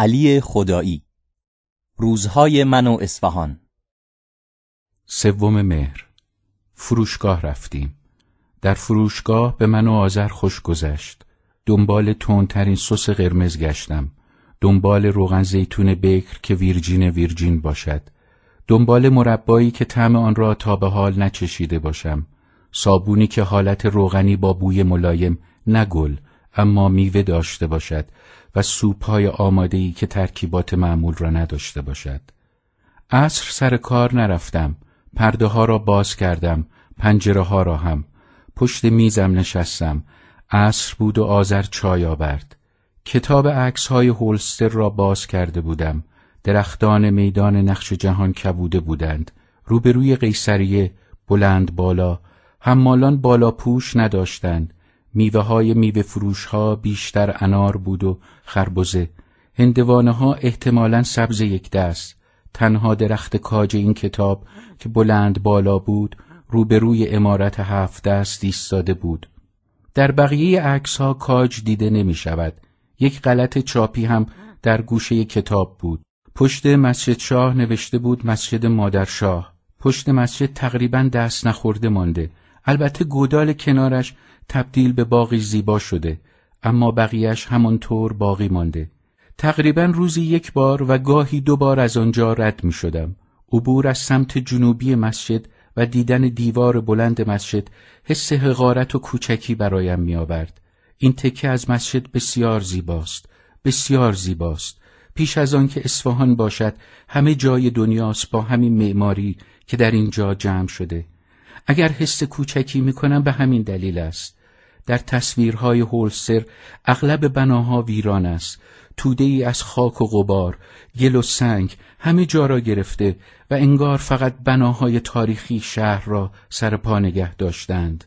علی خدایی. روزهای من و اصفهان. سوم مهر. فروشگاه رفتیم. در فروشگاه به من و آذر خوش گذشت. دنبال تندترین سس قرمز گشتم. دنبال روغن زیتون بکر که ویرجین ویرجین باشد. دنبال مربایی که طعم آن را تا به حال نچشیده باشم. صابونی که حالت روغنی با بوی ملایم نگل اما میوه داشته باشد و سوپهای آمادهی که ترکیبات معمول را نداشته باشد. عصر سر کار نرفتم. پرده ها را باز کردم. پنجره ها را هم. پشت میزم نشستم. عصر بود و آذر چای آورد. کتاب عکس های هولستر را باز کرده بودم. درختان میدان نقش جهان کبوده بودند. روبروی قیصریه بلند بالا. حمالان بالا پوش نداشتند. میوه های میوه فروش ها بیشتر انار بود و خربزه. هندوانه ها احتمالا سبز یک دست. تنها درخت کاج این کتاب که بلند بالا بود روبروی امارت هفت دست ایستاده بود. در بقیه عکس ها کاج دیده نمی شود یک غلط چاپی هم در گوشه کتاب بود. پشت مسجد شاه نوشته بود مسجد مادرشاه پشت مسجد تقریبا دست نخورده مانده. البته گودال کنارش تبدیل به باقی زیبا شده اما بقیهش همانطور باقی مانده. تقریبا روزی یک بار و گاهی دو بار از آنجا رد می شدم عبور از سمت جنوبی مسجد و دیدن دیوار بلند مسجد حس حقارت و کوچکی برایم می آورد. این تکه از مسجد بسیار زیباست بسیار زیباست. پیش از آن که اصفهان باشد همه جای دنیاست با همین معماری که در اینجا جمع شده. اگر حس کوچکی می‌کنم به همین دلیل است. در تصویرهای هولسر اغلب بناها ویران است. توده ای از خاک و غبار گل و سنگ همه جا را گرفته و انگار فقط بناهای تاریخی شهر را سر پا نگه داشتند.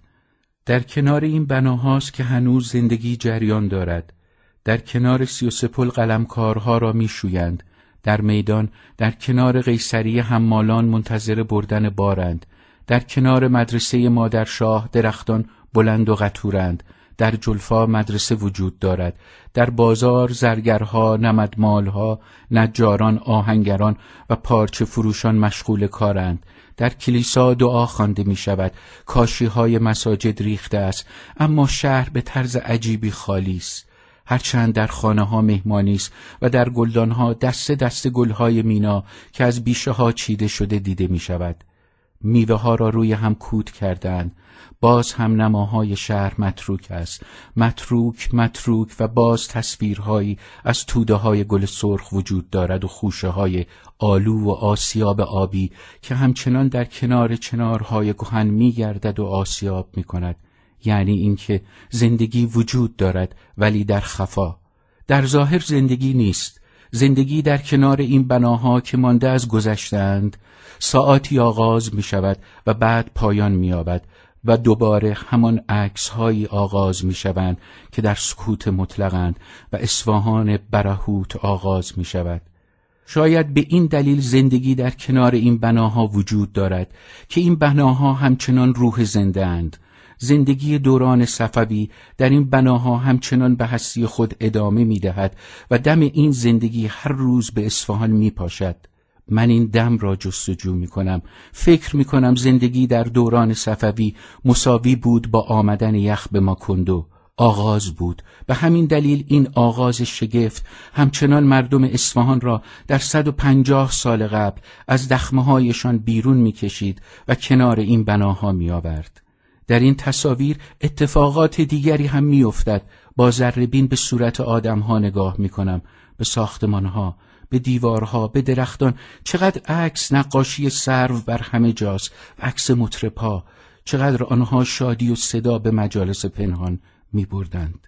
در کنار این بناهاست که هنوز زندگی جریان دارد. در کنار سی و سپل قلمکارها را میشویند. در میدان در کنار قیصری حمالان منتظر بردن بارند. در کنار مدرسه مادرشاه درختان بلند و قطورند. در جلفا مدرسه وجود دارد. در بازار زرگرها نمدمالها نجاران آهنگران و پارچه فروشان مشغول کارند. در کلیسا دعا خوانده می شود کاشی های مساجد ریخته است. اما شهر به طرز عجیبی خالی است. هرچند در خانه ها مهمانی است و در گلدان ها دست دست گل های مینا که از بیشه ها چیده شده دیده می شود میوه ها را روی هم کود کردند. باز هم نماهای شهر متروک است. متروک متروک و باز تصویرهایی از توده های گل سرخ وجود دارد و خوشه های آلو و آسیاب آبی که همچنان در کنار چنارهای گهن میگردد و آسیاب می کند یعنی اینکه زندگی وجود دارد ولی در خفا. در ظاهر زندگی نیست. زندگی در کنار این بناها که مانده از گذشتند ساعتی آغاز می شود و بعد پایان می و دوباره همان عکس هایی آغاز می شوند که در سکوت مطلقند و اسواهان برهوت آغاز می شود شاید به این دلیل زندگی در کنار این بناها وجود دارد که این بناها همچنان روح زنده اند. زندگی دوران صفوی در این بناها همچنان به هستی خود ادامه می دهد و دم این زندگی هر روز به اصفهان می پاشد من این دم را جستجو می کنم فکر می کنم زندگی در دوران صفوی مساوی بود با آمدن یخ به ماکندو. آغاز بود. به همین دلیل این آغاز شگفت همچنان مردم اصفهان را در صد و پنجاه سال قبل از دخمه هایشان بیرون می‌کشید و کنار این بناها می آورد. در این تصاویر اتفاقات دیگری هم میافتد. با ذربین به صورت آدمها نگاه می کنم به ساختمانها به دیوارها به درختان. چقدر عکس نقاشی سرو بر همه جاست عکس مطرپا چقدر آنها شادی و صدا به مجالس پنهان می بردند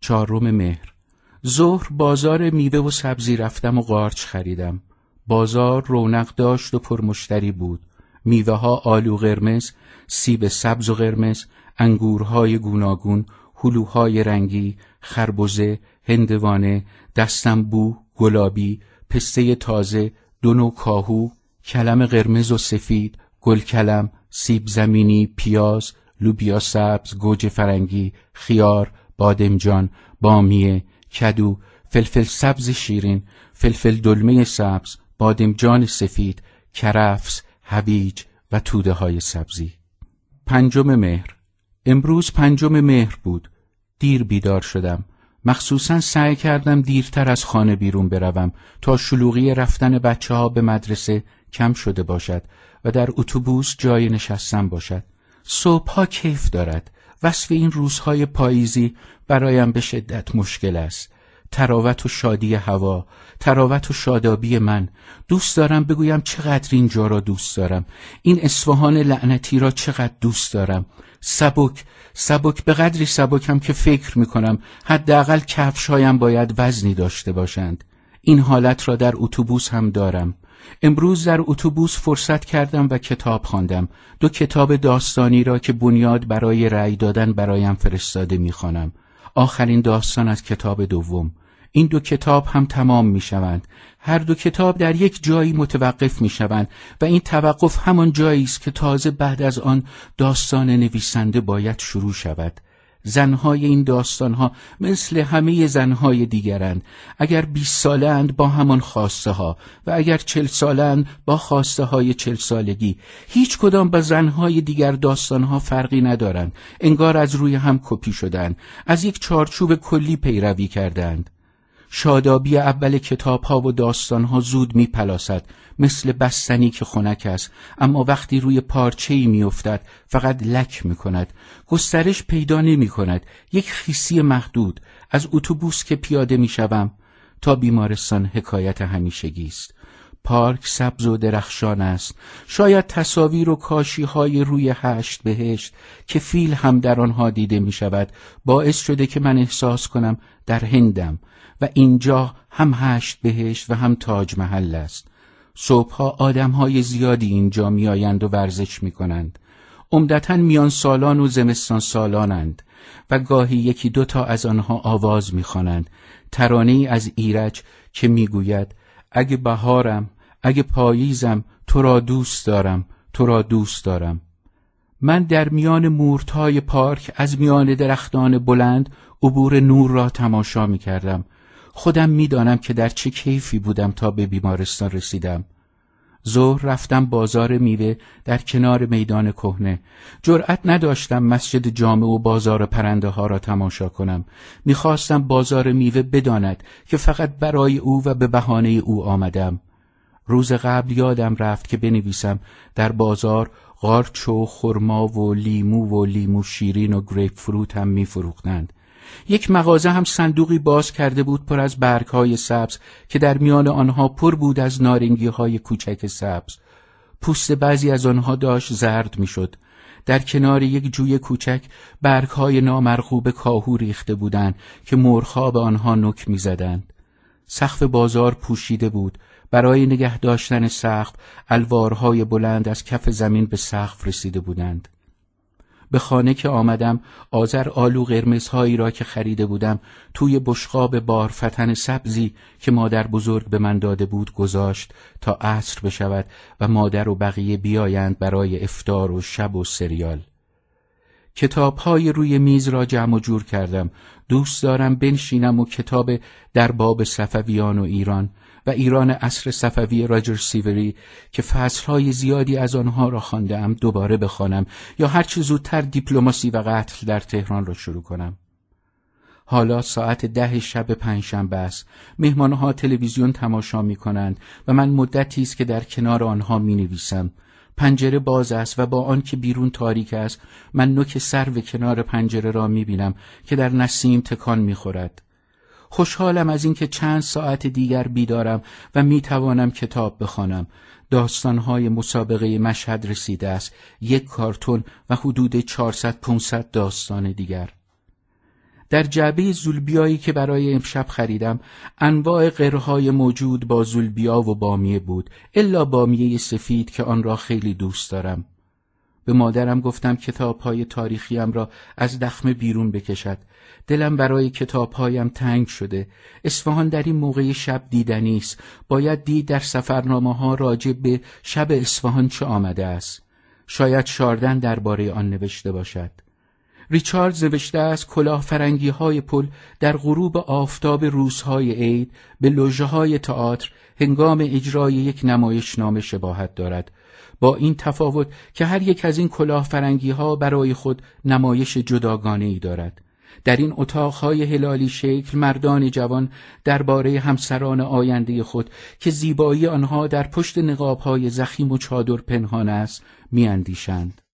چهارم مهر. ظهر بازار میوه و سبزی رفتم و قارچ خریدم. بازار رونق داشت و پرمشتری بود. میوه ها آلو قرمز سیب سبز و قرمز انگورهای گوناگون هلوهای رنگی خربزه هندوانه دستنبو گلابی پسته تازه دو نوع کاهو کلم قرمز و سفید گلکلم سیب زمینی پیاز لوبیا سبز گوجه فرنگی خیار بادمجان بامیه کدو فلفل سبز شیرین فلفل دلمه سبز بادمجان سفید کرفس هویج و توده های سبزی. پنجم مهر. امروز پنجم مهر بود. دیر بیدار شدم. مخصوصا سعی کردم دیرتر از خانه بیرون بروم تا شلوغی رفتن بچه ها به مدرسه کم شده باشد و در اتوبوس جای نشستن باشد. صبحها کیف دارد. وصف این روزهای پاییزی برایم به شدت مشکل است. تراوت و شادی هوا تراوت و شادابی من. دوست دارم بگویم چقدر اینجا را دوست دارم. این اصفهان لعنتی را چقدر دوست دارم. سبک سبک به قدری سبکم که فکر می‌کنم حداقل کفشهایم باید وزنی داشته باشند. این حالت را در اتوبوس هم دارم. امروز در اتوبوس فرصت کردم و کتاب خواندم. دو کتاب داستانی را که بنیاد برای رأی دادن برایم فرستاده می‌خوانم. آخرین داستان از کتاب دوم این دو کتاب هم تمام می شوند. هر دو کتاب در یک جایی متوقف می شوند و این توقف همان جایی است که تازه بعد از آن داستان نویسنده باید شروع شود. زنهای این داستانها مثل همه زنهای دیگرند. اگر 20 ساله با همان خواسته ها و اگر چل ساله اند با خواسته های چل سالگی. هیچ کدام با زنهای دیگر داستانها فرقی ندارند. انگار از روی هم کپی شدند. از یک چارچوب کلی پیروی کردند. شادابی اول کتاب ها و داستان ها زود می پلاسد مثل بستنی که خنک است. اما وقتی روی پارچه ای می افتد فقط لک می کند گسترش پیدا نمی کند یک خیسی محدود. از اتوبوس که پیاده می شوم تا بیمارستان حکایت همیشگی است. پارک سبز و درخشان است. شاید تصاویر و کاشی های روی هشت بهشت که فیل هم در آنها دیده می شود باعث شده که من احساس کنم در هندم. و اینجا هم هشت بهشت و هم تاج محل است. صبحها آدمهای زیادی اینجا میآیند و ورزش می کنند عمدتا میان سالان و زمستان سالانند و گاهی یکی دوتا از آنها آواز می‌خوانند. ترانه از ایرج که می‌گوید اگه بهارم اگه پاییزم تو را دوست دارم تو را دوست دارم. من در میان مورتهای پارک از میان درختان بلند عبور نور را تماشا می کردم خودم می‌دانم که در چه کیفی بودم تا به بیمارستان رسیدم. ظهر رفتم بازار میوه در کنار میدان کهنه. جرأت نداشتم مسجد جامع و بازار پرنده ها را تماشا کنم. می‌خواستم بازار میوه بداند که فقط برای او و به بهانه او آمدم. روز قبل یادم رفت که بنویسم در بازار قارچ و خرما و لیمو و لیمو شیرین و گریپ فروت هم میفروختند. یک مغازه هم صندوقی باز کرده بود پر از برگهای سبز که در میان آنها پر بود از نارنگی های کوچک سبز پوست بعضی از آنها داشت زرد می‌شد. در کنار یک جوی کوچک برگهای نامرغوب کاهو ریخته بودند که مرخا به آنها نک می‌زدند. سقف بازار پوشیده بود برای نگه داشتن سقف الوارهای بلند از کف زمین به سقف رسیده بودند به خانه که آمدم آذر آلو قرمزهایی را که خریده بودم توی بشقاب بارفتن سبزی که مادر بزرگ به من داده بود گذاشت تا عصر بشود و مادر و بقیه بیایند برای افتار و شب و سریال. کتابهای روی میز را جمع و جور کردم. دوست دارم بنشینم و کتاب در باب صفویان و ایران. و ایران عصر صفوی راجر سیوری که فصلهای زیادی از آنها را خواندم دوباره بخوانم یا هرچه زودتر دیپلماسی و قتل در تهران را شروع کنم. حالا ساعت ده شب پنجشنبه است. مهمانها تلویزیون تماشا می کنند و من مدتی است که در کنار آنها می نویسم پنجره باز است و با آنکه بیرون تاریک است من نوک سر و کنار پنجره را می بینم که در نسیم تکان می خورد خوشحالم از اینکه چند ساعت دیگر بیدارم و می توانم کتاب بخوانم. داستانهای مسابقه مشهد رسیده است. یک کارتون و حدود 400 500 داستان دیگر. در جعبه زولبیایی که برای امشب خریدم انواع قرهای موجود با زولبیا و بامیه بود الا بامیه سفید که آن را خیلی دوست دارم. به مادرم گفتم کتاب های تاریخیم را از دخمه بیرون بکشد. دلم برای کتابهایم تنگ شده. اصفهان در این موقع شب دیدنی است. باید دید در سفرنامه ها راجع به شب اصفهان چه آمده است. شاید شاردن درباره آن نوشته باشد. ریچارد نوشته از کلاه فرنگی های پل در غروب آفتاب روزهای عید به لوژه های تئاتر هنگام اجرای یک نمایش نامه شباهت دارد. با این تفاوت که هر یک از این کلاه فرنگی ها برای خود نمایش جداگانه ای دارد. در این اتاقهای هلالی شکل مردان جوان درباره همسران آینده خود که زیبایی آنها در پشت نقابهای زخیم و چادر پنهان است میاندیشند.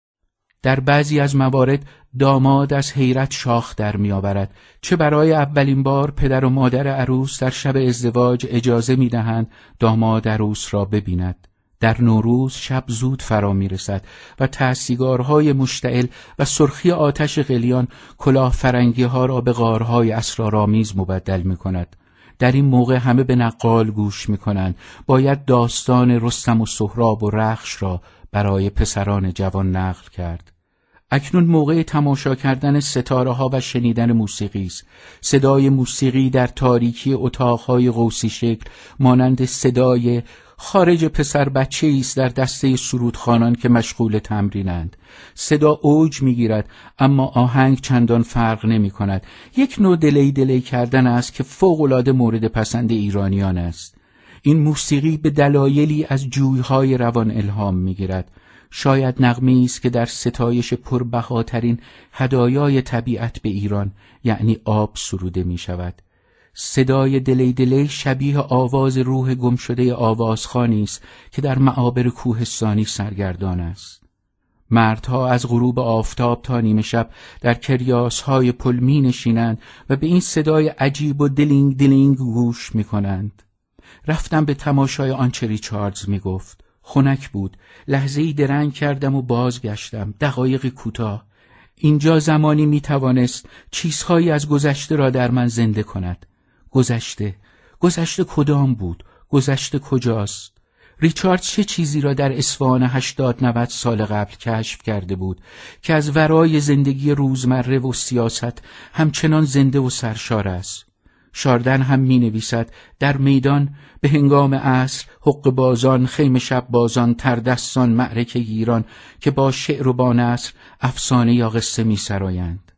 در بعضی از موارد داماد از حیرت شاخ در میآورد چه برای اولین بار پدر و مادر عروس در شب ازدواج اجازه می‌دهند داماد عروس را ببیند در نوروز شب زود فرا می‌رسد و تأسیگارهای مشتعل و سرخی آتش قلیان کلاه فرنگی ها را به غارهای اسرارآمیز مبدل می کند. در این موقع همه به نقال گوش می کنند. باید داستان رستم و سهراب و رخش را برای پسران جوان نقل کرد. اکنون موقع تماشا کردن ستاره ها و شنیدن موسیقی است. صدای موسیقی در تاریکی اتاقهای قوسی شکل مانند صدای خارج پسر بچه است در دسته سرودخانان که مشغول تمرینند صدا اوج می‌گیرد اما آهنگ چندان فرق نمی کند یک نوع دلی دلی کردن است که فوقالعاده مورد پسند ایرانیان است. این موسیقی به دلایلی از جویهای روان الهام می‌گیرد. شاید نغمی است که در ستایش پربهاترین هدایای طبیعت به ایران یعنی آب سروده می شود صدای دلی دلی شبیه آواز روح گم شده آوازخانی است که در معابر کوهستانی سرگردان است مردها از غروب آفتاب تا نیمه شب در کریاس های پل می نشینند و به این صدای عجیب و دلینگ دلینگ گوش می کنند. رفتم به تماشای آنچه ریچاردز می گفت. خنک بود. لحظه ای درنگ کردم و بازگشتم. دقایق کوتاه. اینجا زمانی می توانست چیزهایی از گذشته را در من زنده کند. گذشته گذشته کدام بود گذشته کجاست ریچارد چه چیزی را در اسفان هشتاد نوت سال قبل کشف کرده بود که از ورای زندگی روزمره و سیاست همچنان زنده و سرشار است شاردن هم می نویسد در میدان به هنگام عصر حق بازان خیم شب بازان تردستان معرکه گیران که با شعر و با نصر افسانه یا قصه می سرایند.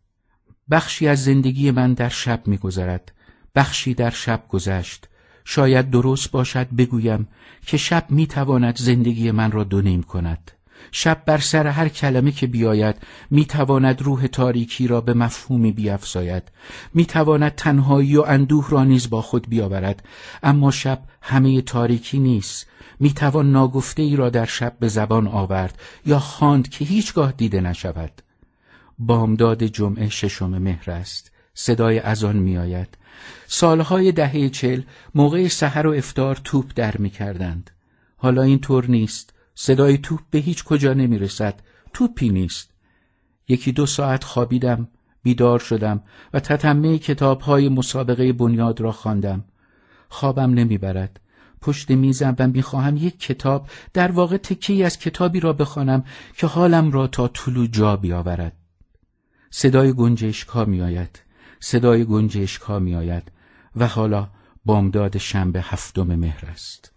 بخشی از زندگی من در شب می گذرد. بخشی در شب گذشت شاید درست باشد بگویم که شب می‌تواند زندگی من را دونیم کند شب بر سر هر کلمه که بیاید می‌تواند روح تاریکی را به مفهومی بیافزاید می‌تواند تنهایی و اندوه را نیز با خود بیاورد. اما شب همه تاریکی نیست. می‌توان ناگفته ای را در شب به زبان آورد یا خواند که هیچگاه دیده نشود. بامداد جمعه ششم مهر است. صدای اذان میآید. سالهای دهه چل موقع سحر و افتار توپ در می کردند. حالا این طور نیست. صدای توپ به هیچ کجا نمی رسد. توپی نیست. یکی دو ساعت خوابیدم. بیدار شدم و تتمه کتاب های مسابقه بنیاد را خواندم. خوابم نمی‌برد. پشت میزم و می‌خواهم یک کتاب در واقع تکی از کتابی را بخوانم که حالم را تا طولو جا بیاورد. صدای گنجشکا میآید. صدای گنجشکا می آید و حالا بامداد شنبه هفتم مهر است